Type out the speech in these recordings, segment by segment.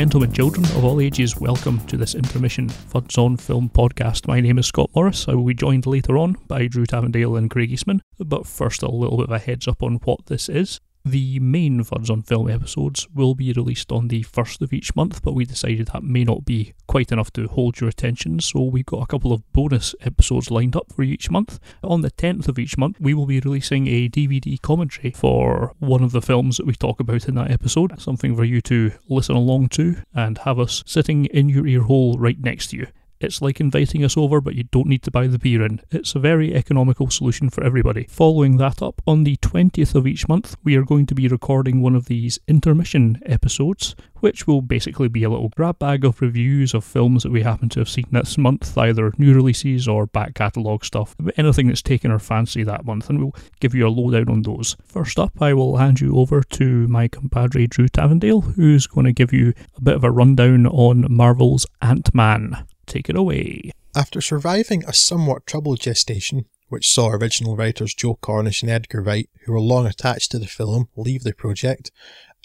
gentlemen, children of all ages, welcome to this intermission Fuds on Film podcast. My name is Scott Morris. I will be joined later on by Drew Tavendale and Craig Eastman. But first, a little bit of a heads up on what this is. The main on Film episodes will be released on the first of each month, but we decided that may not be quite enough to hold your attention, so we've got a couple of bonus episodes lined up for each month. On the 10th of each month, we will be releasing a DVD commentary for one of the films that we talk about in that episode, something for you to listen along to and have us sitting in your ear hole right next to you. It's like inviting us over, but you don't need to buy the beer in. It's a very economical solution for everybody. Following that up, on the 20th of each month, we are going to be recording one of these intermission episodes, which will basically be a little grab bag of reviews of films that we happen to have seen this month, either new releases or back catalogue stuff. Anything that's taken our fancy that month, and we'll give you a lowdown on those. First up, I will hand you over to my compadre Drew Tavendale, who's going to give you a bit of a rundown on Marvel's Ant Man. Take it away. After surviving a somewhat troubled gestation, which saw original writers Joe Cornish and Edgar Wright, who were long attached to the film, leave the project,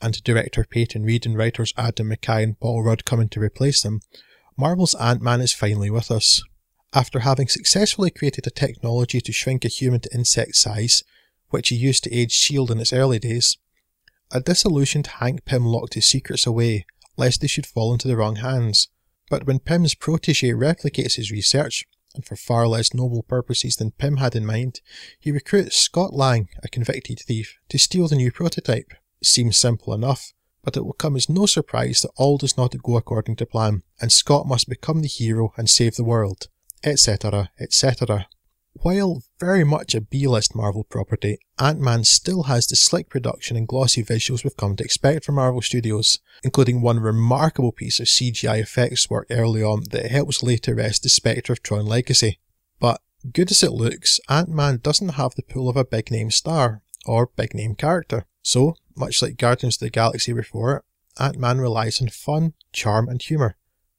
and director Peyton Reed and writers Adam McKay and Paul Rudd coming to replace them, Marvel's Ant-Man is finally with us. After having successfully created a technology to shrink a human to insect size, which he used to aid S.H.I.E.L.D. in its early days, a disillusioned Hank Pym locked his secrets away, lest they should fall into the wrong hands. But when Pym's protege replicates his research, and for far less noble purposes than Pym had in mind, he recruits Scott Lang, a convicted thief, to steal the new prototype. Seems simple enough, but it will come as no surprise that all does not go according to plan, and Scott must become the hero and save the world, etc., etc. While very much a B-list Marvel property, Ant-Man still has the slick production and glossy visuals we've come to expect from Marvel Studios, including one remarkable piece of CGI effects work early on that helps later rest the spectre of Tron Legacy. But, good as it looks, Ant-Man doesn't have the pull of a big-name star, or big-name character. So, much like Guardians of the Galaxy before it, Ant-Man relies on fun, charm and humour,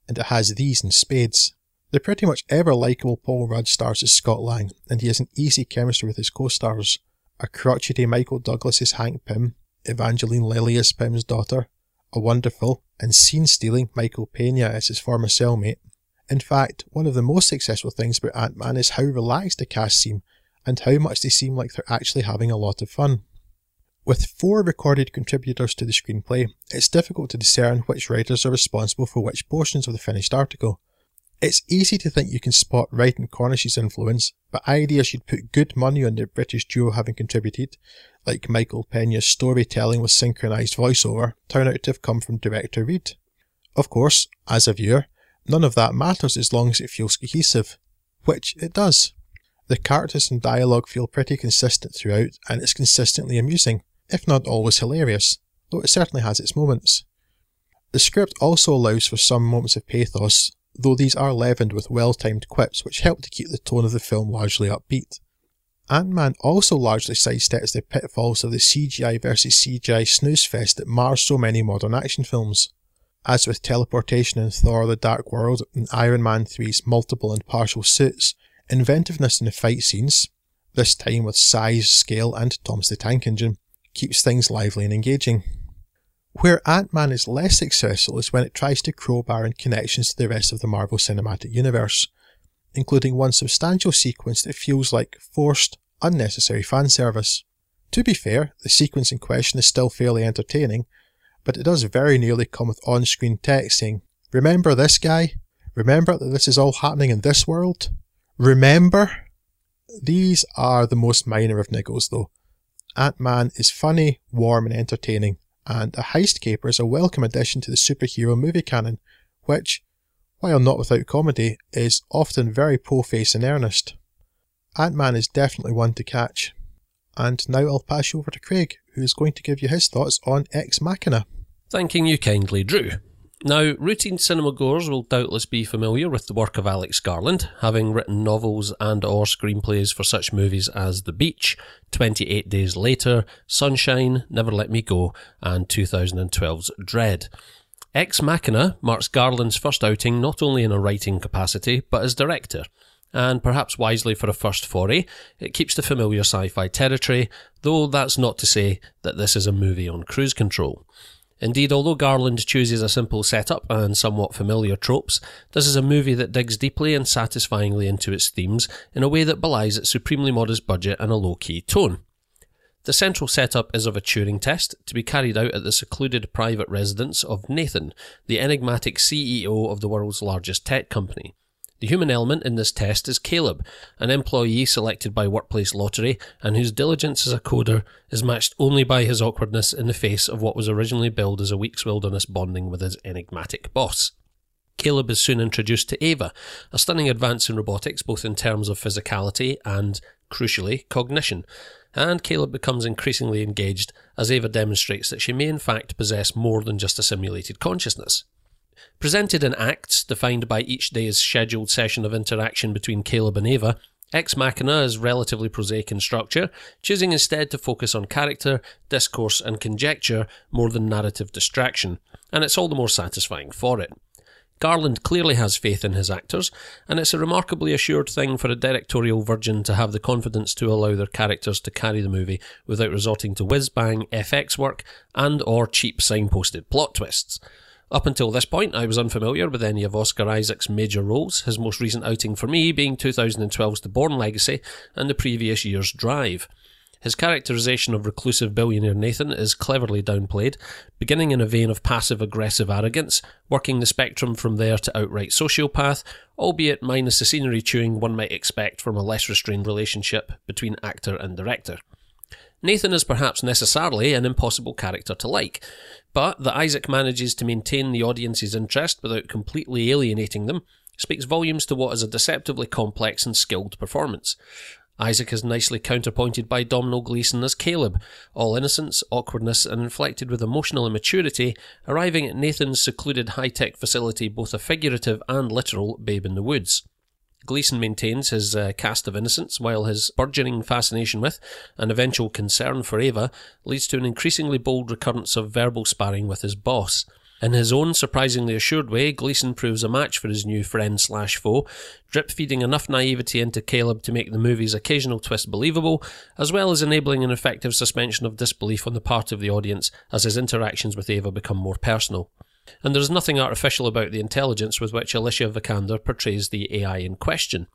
and it has these in spades. The pretty much ever likeable Paul Rudd stars as Scott Lang, and he has an easy chemistry with his co-stars. A crotchety Michael Douglas as Hank Pym, Evangeline Lilly as Pym's daughter, a wonderful and scene-stealing Michael Pena as his former cellmate. In fact, one of the most successful things about Ant-Man is how relaxed the cast seem, and how much they seem like they're actually having a lot of fun. With four recorded contributors to the screenplay, it's difficult to discern which writers are responsible for which portions of the finished article. It's easy to think you can spot Wright and Cornish's influence, but ideas you'd put good money on the British duo having contributed, like Michael Pena's storytelling with synchronised voiceover, turn out to have come from director Reed. Of course, as a viewer, none of that matters as long as it feels cohesive, which it does. The characters and dialogue feel pretty consistent throughout, and it's consistently amusing, if not always hilarious, though it certainly has its moments. The script also allows for some moments of pathos, though these are leavened with well-timed quips which help to keep the tone of the film largely upbeat. Ant-Man also largely sidesteps the pitfalls of the CGI versus CGI snooze fest that mars so many modern action films. As with teleportation in Thor the Dark World and Iron Man 3's multiple and partial suits, inventiveness in the fight scenes, this time with size, scale and Thomas the Tank Engine, keeps things lively and engaging. Where Ant-Man is less successful is when it tries to crowbar in connections to the rest of the Marvel Cinematic Universe, including one substantial sequence that feels like forced, unnecessary fan service. To be fair, the sequence in question is still fairly entertaining, but it does very nearly come with on-screen text saying, Remember this guy? Remember that this is all happening in this world? Remember? These are the most minor of niggles though. Ant-Man is funny, warm and entertaining, and A Heist Caper is a welcome addition to the superhero movie canon, which, while not without comedy, is often very po-face and earnest. Ant-Man is definitely one to catch. And now I'll pass you over to Craig, who is going to give you his thoughts on Ex Machina. Thanking you kindly, Drew. Now, routine cinema goers will doubtless be familiar with the work of Alex Garland, having written novels and or screenplays for such movies as The Beach, 28 Days Later, Sunshine, Never Let Me Go, and 2012's Dredd. Ex Machina marks Garland's first outing not only in a writing capacity, but as director. And perhaps wisely for a first foray, it keeps the familiar sci-fi territory, though that's not to say that this is a movie on cruise control. Indeed, although Garland chooses a simple setup and somewhat familiar tropes, this is a movie that digs deeply and satisfyingly into its themes in a way that belies its supremely modest budget and a low key tone. The central setup is of a Turing test to be carried out at the secluded private residence of Nathan, the enigmatic CEO of the world's largest tech company. The human element in this test is Caleb, an employee selected by Workplace Lottery and whose diligence as a coder is matched only by his awkwardness in the face of what was originally billed as a week's wilderness bonding with his enigmatic boss. Caleb is soon introduced to Ava, a stunning advance in robotics both in terms of physicality and, crucially, cognition, and Caleb becomes increasingly engaged as Ava demonstrates that she may in fact possess more than just a simulated consciousness. Presented in acts defined by each day's scheduled session of interaction between Caleb and Ava, Ex Machina is relatively prosaic in structure, choosing instead to focus on character, discourse, and conjecture more than narrative distraction, and it's all the more satisfying for it. Garland clearly has faith in his actors, and it's a remarkably assured thing for a directorial virgin to have the confidence to allow their characters to carry the movie without resorting to whiz-bang FX work and or cheap signposted plot twists. Up until this point, I was unfamiliar with any of Oscar Isaac's major roles, his most recent outing for me being 2012's The Bourne Legacy and the previous year's Drive. His characterization of reclusive billionaire Nathan is cleverly downplayed, beginning in a vein of passive aggressive arrogance, working the spectrum from there to outright sociopath, albeit minus the scenery chewing one might expect from a less restrained relationship between actor and director. Nathan is perhaps necessarily an impossible character to like, but that Isaac manages to maintain the audience's interest without completely alienating them speaks volumes to what is a deceptively complex and skilled performance. Isaac is nicely counterpointed by Domhnall Gleeson as Caleb, all innocence, awkwardness, and inflected with emotional immaturity, arriving at Nathan's secluded high tech facility both a figurative and literal babe in the woods. Gleeson maintains his uh, cast of innocence, while his burgeoning fascination with and eventual concern for Ava leads to an increasingly bold recurrence of verbal sparring with his boss. In his own surprisingly assured way, Gleeson proves a match for his new friend slash foe, drip feeding enough naivety into Caleb to make the movie's occasional twist believable, as well as enabling an effective suspension of disbelief on the part of the audience as his interactions with Ava become more personal and there is nothing artificial about the intelligence with which Alicia Vikander portrays the AI in question.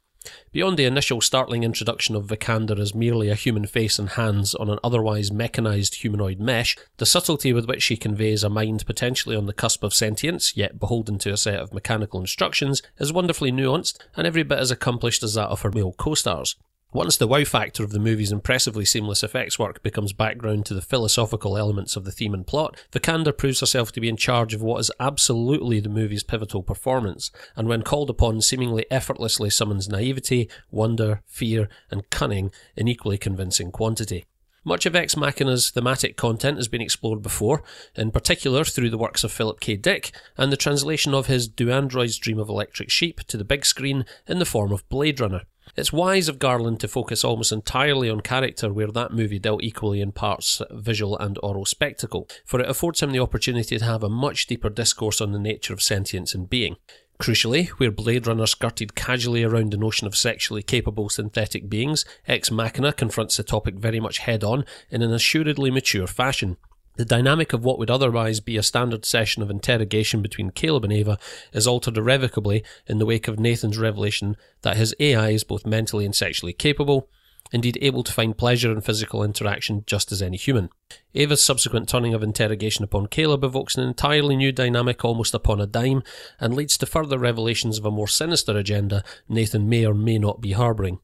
Beyond the initial startling introduction of Vikander as merely a human face and hands on an otherwise mechanized humanoid mesh, the subtlety with which she conveys a mind potentially on the cusp of sentience, yet beholden to a set of mechanical instructions, is wonderfully nuanced and every bit as accomplished as that of her male co stars. Once the wow factor of the movie's impressively seamless effects work becomes background to the philosophical elements of the theme and plot, Vikander proves herself to be in charge of what is absolutely the movie's pivotal performance, and when called upon, seemingly effortlessly summons naivety, wonder, fear, and cunning in equally convincing quantity. Much of Ex Machina's thematic content has been explored before, in particular through the works of Philip K. Dick and the translation of his Do Androids Dream of Electric Sheep to the big screen in the form of Blade Runner. It's wise of Garland to focus almost entirely on character where that movie dealt equally in parts visual and oral spectacle, for it affords him the opportunity to have a much deeper discourse on the nature of sentience and being. Crucially, where Blade Runner skirted casually around the notion of sexually capable synthetic beings, Ex Machina confronts the topic very much head on in an assuredly mature fashion. The dynamic of what would otherwise be a standard session of interrogation between Caleb and Ava is altered irrevocably in the wake of Nathan's revelation that his AI is both mentally and sexually capable, indeed able to find pleasure in physical interaction just as any human. Ava's subsequent turning of interrogation upon Caleb evokes an entirely new dynamic almost upon a dime and leads to further revelations of a more sinister agenda Nathan may or may not be harbouring.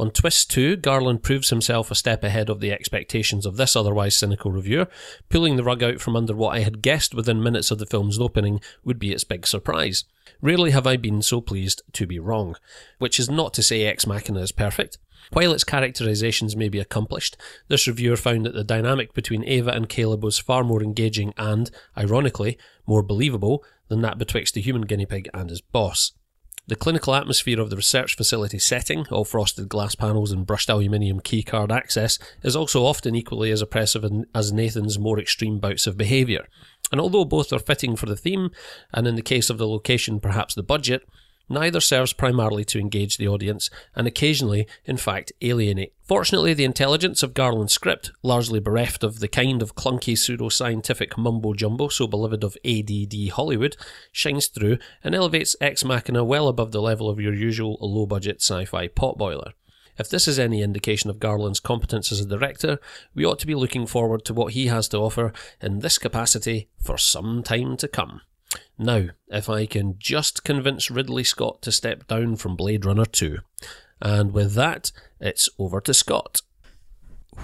On Twist 2, Garland proves himself a step ahead of the expectations of this otherwise cynical reviewer, pulling the rug out from under what I had guessed within minutes of the film's opening would be its big surprise. Rarely have I been so pleased to be wrong, which is not to say Ex Machina is perfect. While its characterizations may be accomplished, this reviewer found that the dynamic between Ava and Caleb was far more engaging and, ironically, more believable than that betwixt the human guinea pig and his boss. The clinical atmosphere of the research facility setting, all frosted glass panels and brushed aluminium keycard access, is also often equally as oppressive as Nathan's more extreme bouts of behaviour. And although both are fitting for the theme, and in the case of the location perhaps the budget, Neither serves primarily to engage the audience, and occasionally, in fact, alienate. Fortunately, the intelligence of Garland's script, largely bereft of the kind of clunky pseudo-scientific mumbo-jumbo so beloved of ADD Hollywood, shines through and elevates Ex Machina well above the level of your usual low-budget sci-fi potboiler. If this is any indication of Garland's competence as a director, we ought to be looking forward to what he has to offer in this capacity for some time to come. Now, if I can just convince Ridley Scott to step down from Blade Runner 2. And with that, it's over to Scott.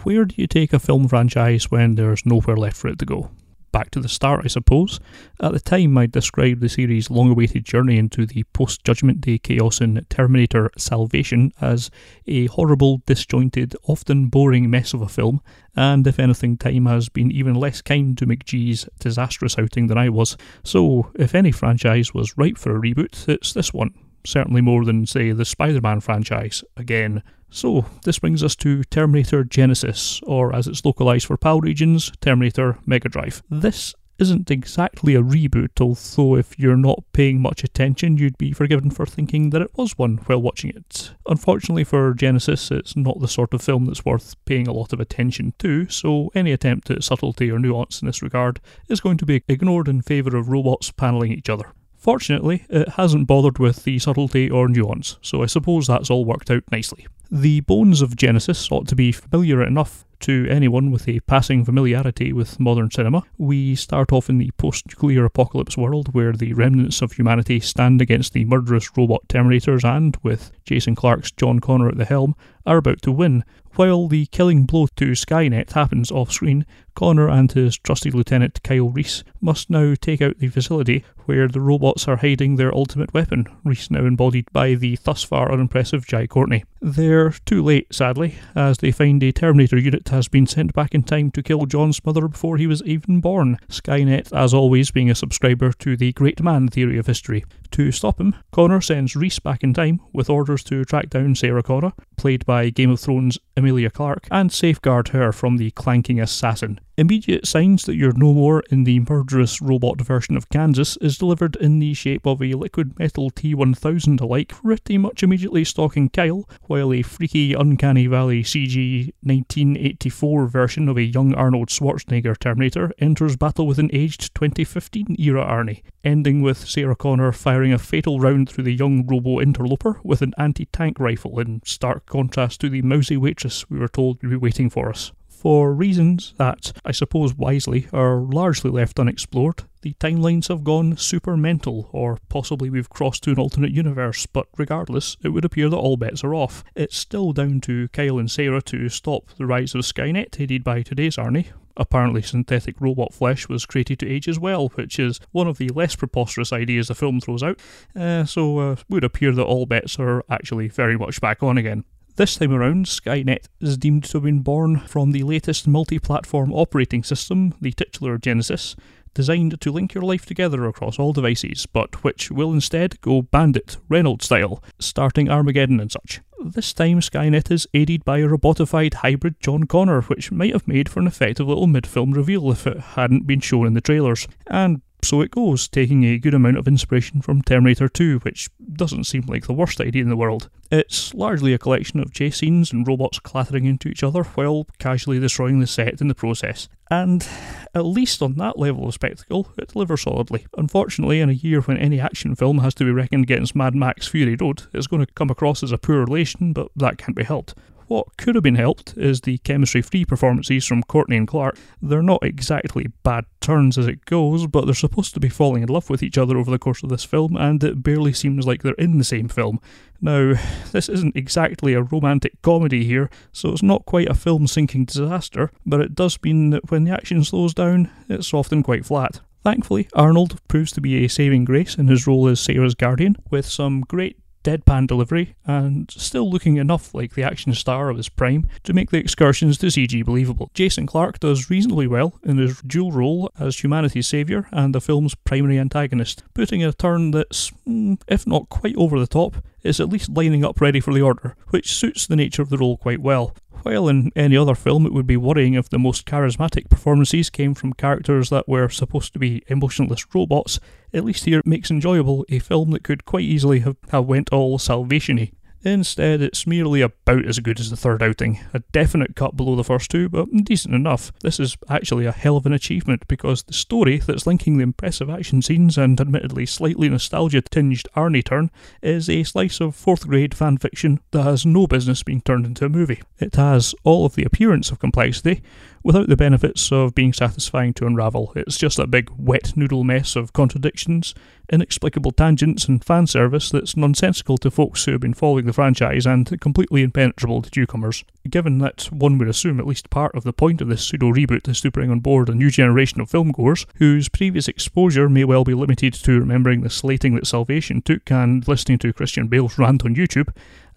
Where do you take a film franchise when there's nowhere left for it to go? Back to the start, I suppose. At the time, I described the series' long awaited journey into the post Judgment Day chaos in Terminator Salvation as a horrible, disjointed, often boring mess of a film, and if anything, time has been even less kind to McG's disastrous outing than I was. So, if any franchise was ripe for a reboot, it's this one. Certainly more than, say, the Spider Man franchise, again. So, this brings us to Terminator Genisys, or as it's localized for PAL regions, Terminator Mega Drive. This isn't exactly a reboot, although if you're not paying much attention, you'd be forgiven for thinking that it was one while watching it. Unfortunately for Genesis, it's not the sort of film that's worth paying a lot of attention to, so any attempt at subtlety or nuance in this regard is going to be ignored in favour of robots panelling each other. Fortunately, it hasn't bothered with the subtlety or nuance, so I suppose that's all worked out nicely. The bones of Genisys ought to be familiar enough to anyone with a passing familiarity with modern cinema. We start off in the post nuclear apocalypse world where the remnants of humanity stand against the murderous robot Terminators and, with Jason Clarke's John Connor at the helm, are about to win. While the killing blow to Skynet happens off screen, Connor and his trusty lieutenant Kyle Reese must now take out the facility where the robots are hiding their ultimate weapon, Reese now embodied by the thus far unimpressive Jai Courtney. They're too late, sadly, as they find a Terminator unit has been sent back in time to kill John's mother before he was even born, Skynet, as always, being a subscriber to the Great Man theory of history. To stop him, Connor sends Reese back in time with orders to track down Sarah Connor, played by Game of Thrones Emilia Clarke, and safeguard her from the clanking assassin. Immediate signs that you're no more in the murderous robot version of Kansas is delivered in the shape of a liquid metal T 1000 alike, pretty much immediately stalking Kyle, while a freaky Uncanny Valley CG 1984 version of a young Arnold Schwarzenegger Terminator enters battle with an aged 2015 era Arnie, ending with Sarah Connor firing a fatal round through the young robo interloper with an anti tank rifle in stark contrast to the mousy waitress we were told would be waiting for us for reasons that, I suppose wisely, are largely left unexplored. The timelines have gone super mental, or possibly we've crossed to an alternate universe, but regardless, it would appear that all bets are off. It's still down to Kyle and Sarah to stop the rise of Skynet, headed by today's Arnie, apparently synthetic robot flesh was created to age as well, which is one of the less preposterous ideas the film throws out. Uh, so uh, would appear that all bets are actually very much back on again. This time around, Skynet is deemed to have been born from the latest multi platform operating system, the titular Genisys, designed to link your life together across all devices, but which will instead go bandit, Reynolds style, starting Armageddon and such. This time, Skynet is aided by a robotified hybrid John Connor, which might have made for an effective little mid film reveal if it hadn't been shown in the trailers. And so it goes, taking a good amount of inspiration from Terminator 2, which doesn't seem like the worst idea in the world. It's largely a collection of chase scenes and robots clattering into each other while casually destroying the set in the process. And at least on that level of spectacle, it delivers solidly. Unfortunately, in a year when any action film has to be reckoned against Mad Max Fury Road, it's going to come across as a poor relation, but that can't be helped. What could have been helped is the chemistry free performances from Courtney and Clarke. They're not exactly bad turns as it goes, but they're supposed to be falling in love with each other over the course of this film, and it barely seems like they're in the same film. Now, this isn't exactly a romantic comedy here, so it's not quite a film sinking disaster, but it does mean that when the action slows down, it's often quite flat. Thankfully, Arnold proves to be a saving grace in his role as Sarah's guardian, with some great deadpan delivery, and still looking enough like the action star of his prime to make the excursions to CG believable. Jason Clarke does reasonably well in his dual role as humanity's saviour and the film's primary antagonist, putting a turn that's, mm, if not quite over the top, is at least lining up ready for the order, which suits the nature of the role quite well. While in any other film it would be worrying if the most charismatic performances came from characters that were supposed to be emotionless robots, at least here it makes enjoyable a film that could quite easily have, have went all salvation-y. Instead, it's merely about as good as the third outing. A definite cut below the first two, but decent enough. This is actually a hell of an achievement because the story that's linking the impressive action scenes and admittedly slightly nostalgia tinged Arnie turn is a slice of fourth grade fan fiction that has no business being turned into a movie. It has all of the appearance of complexity, without the benefits of being satisfying to unravel. It's just a big wet noodle mess of contradictions, inexplicable tangents, and fan service that's nonsensical to folks who have been following the franchise and completely impenetrable to newcomers. Given that one would assume at least part of the point of this pseudo reboot is to bring on board a new generation of filmgoers whose previous exposure may well be limited to remembering the slating that Salvation took and listening to Christian Bale's rant on YouTube,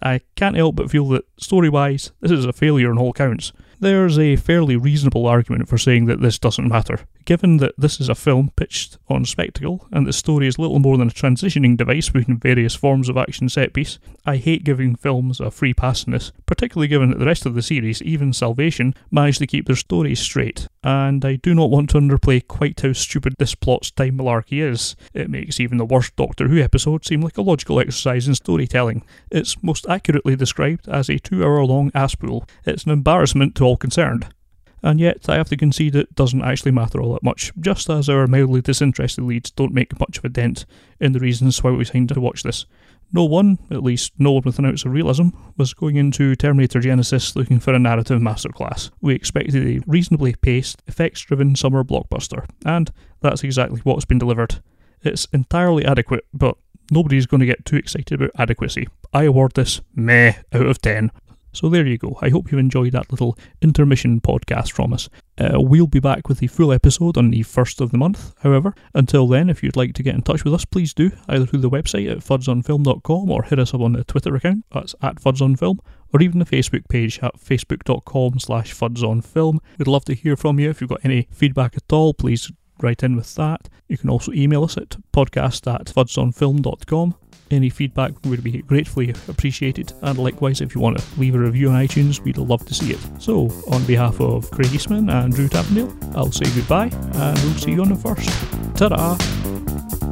I can't help but feel that story wise, this is a failure on all counts there's a fairly reasonable argument for saying that this doesn't matter. Given that this is a film pitched on spectacle and the story is little more than a transitioning device between various forms of action set piece, I hate giving films a free pass in this, particularly given that the rest of the series, even Salvation, managed to keep their stories straight. And I do not want to underplay quite how stupid this plot's time malarkey is. It makes even the worst Doctor Who episode seem like a logical exercise in storytelling. It's most accurately described as a two hour long ass pool. It's an embarrassment to all concerned and yet I have to concede it doesn't actually matter all that much, just as our mildly disinterested leads don't make much of a dent in the reasons why we signed to watch this. No one, at least no one with an ounce of realism, was going into Terminator Genisys looking for a narrative masterclass. We expected a reasonably paced, effects driven summer blockbuster, and that's exactly what's been delivered. It's entirely adequate, but nobody's going to get too excited about adequacy. I award this meh out of 10. So there you go. I hope you enjoyed that little intermission podcast from us. Uh, we'll be back with the full episode on the first of the month, however. Until then, if you'd like to get in touch with us, please do, either through the website at fudsonfilm.com or hit us up on the Twitter account, that's at fudsonfilm, or even the Facebook page at facebook.com slash fudsonfilm. We'd love to hear from you. If you've got any feedback at all, please write in with that. You can also email us at podcast at fudsonfilm.com. Any feedback would be gratefully appreciated, and likewise, if you want to leave a review on iTunes, we'd love to see it. So, on behalf of Craig Eastman and Drew Tavendale, I'll say goodbye, and we'll see you on the first. Ta da!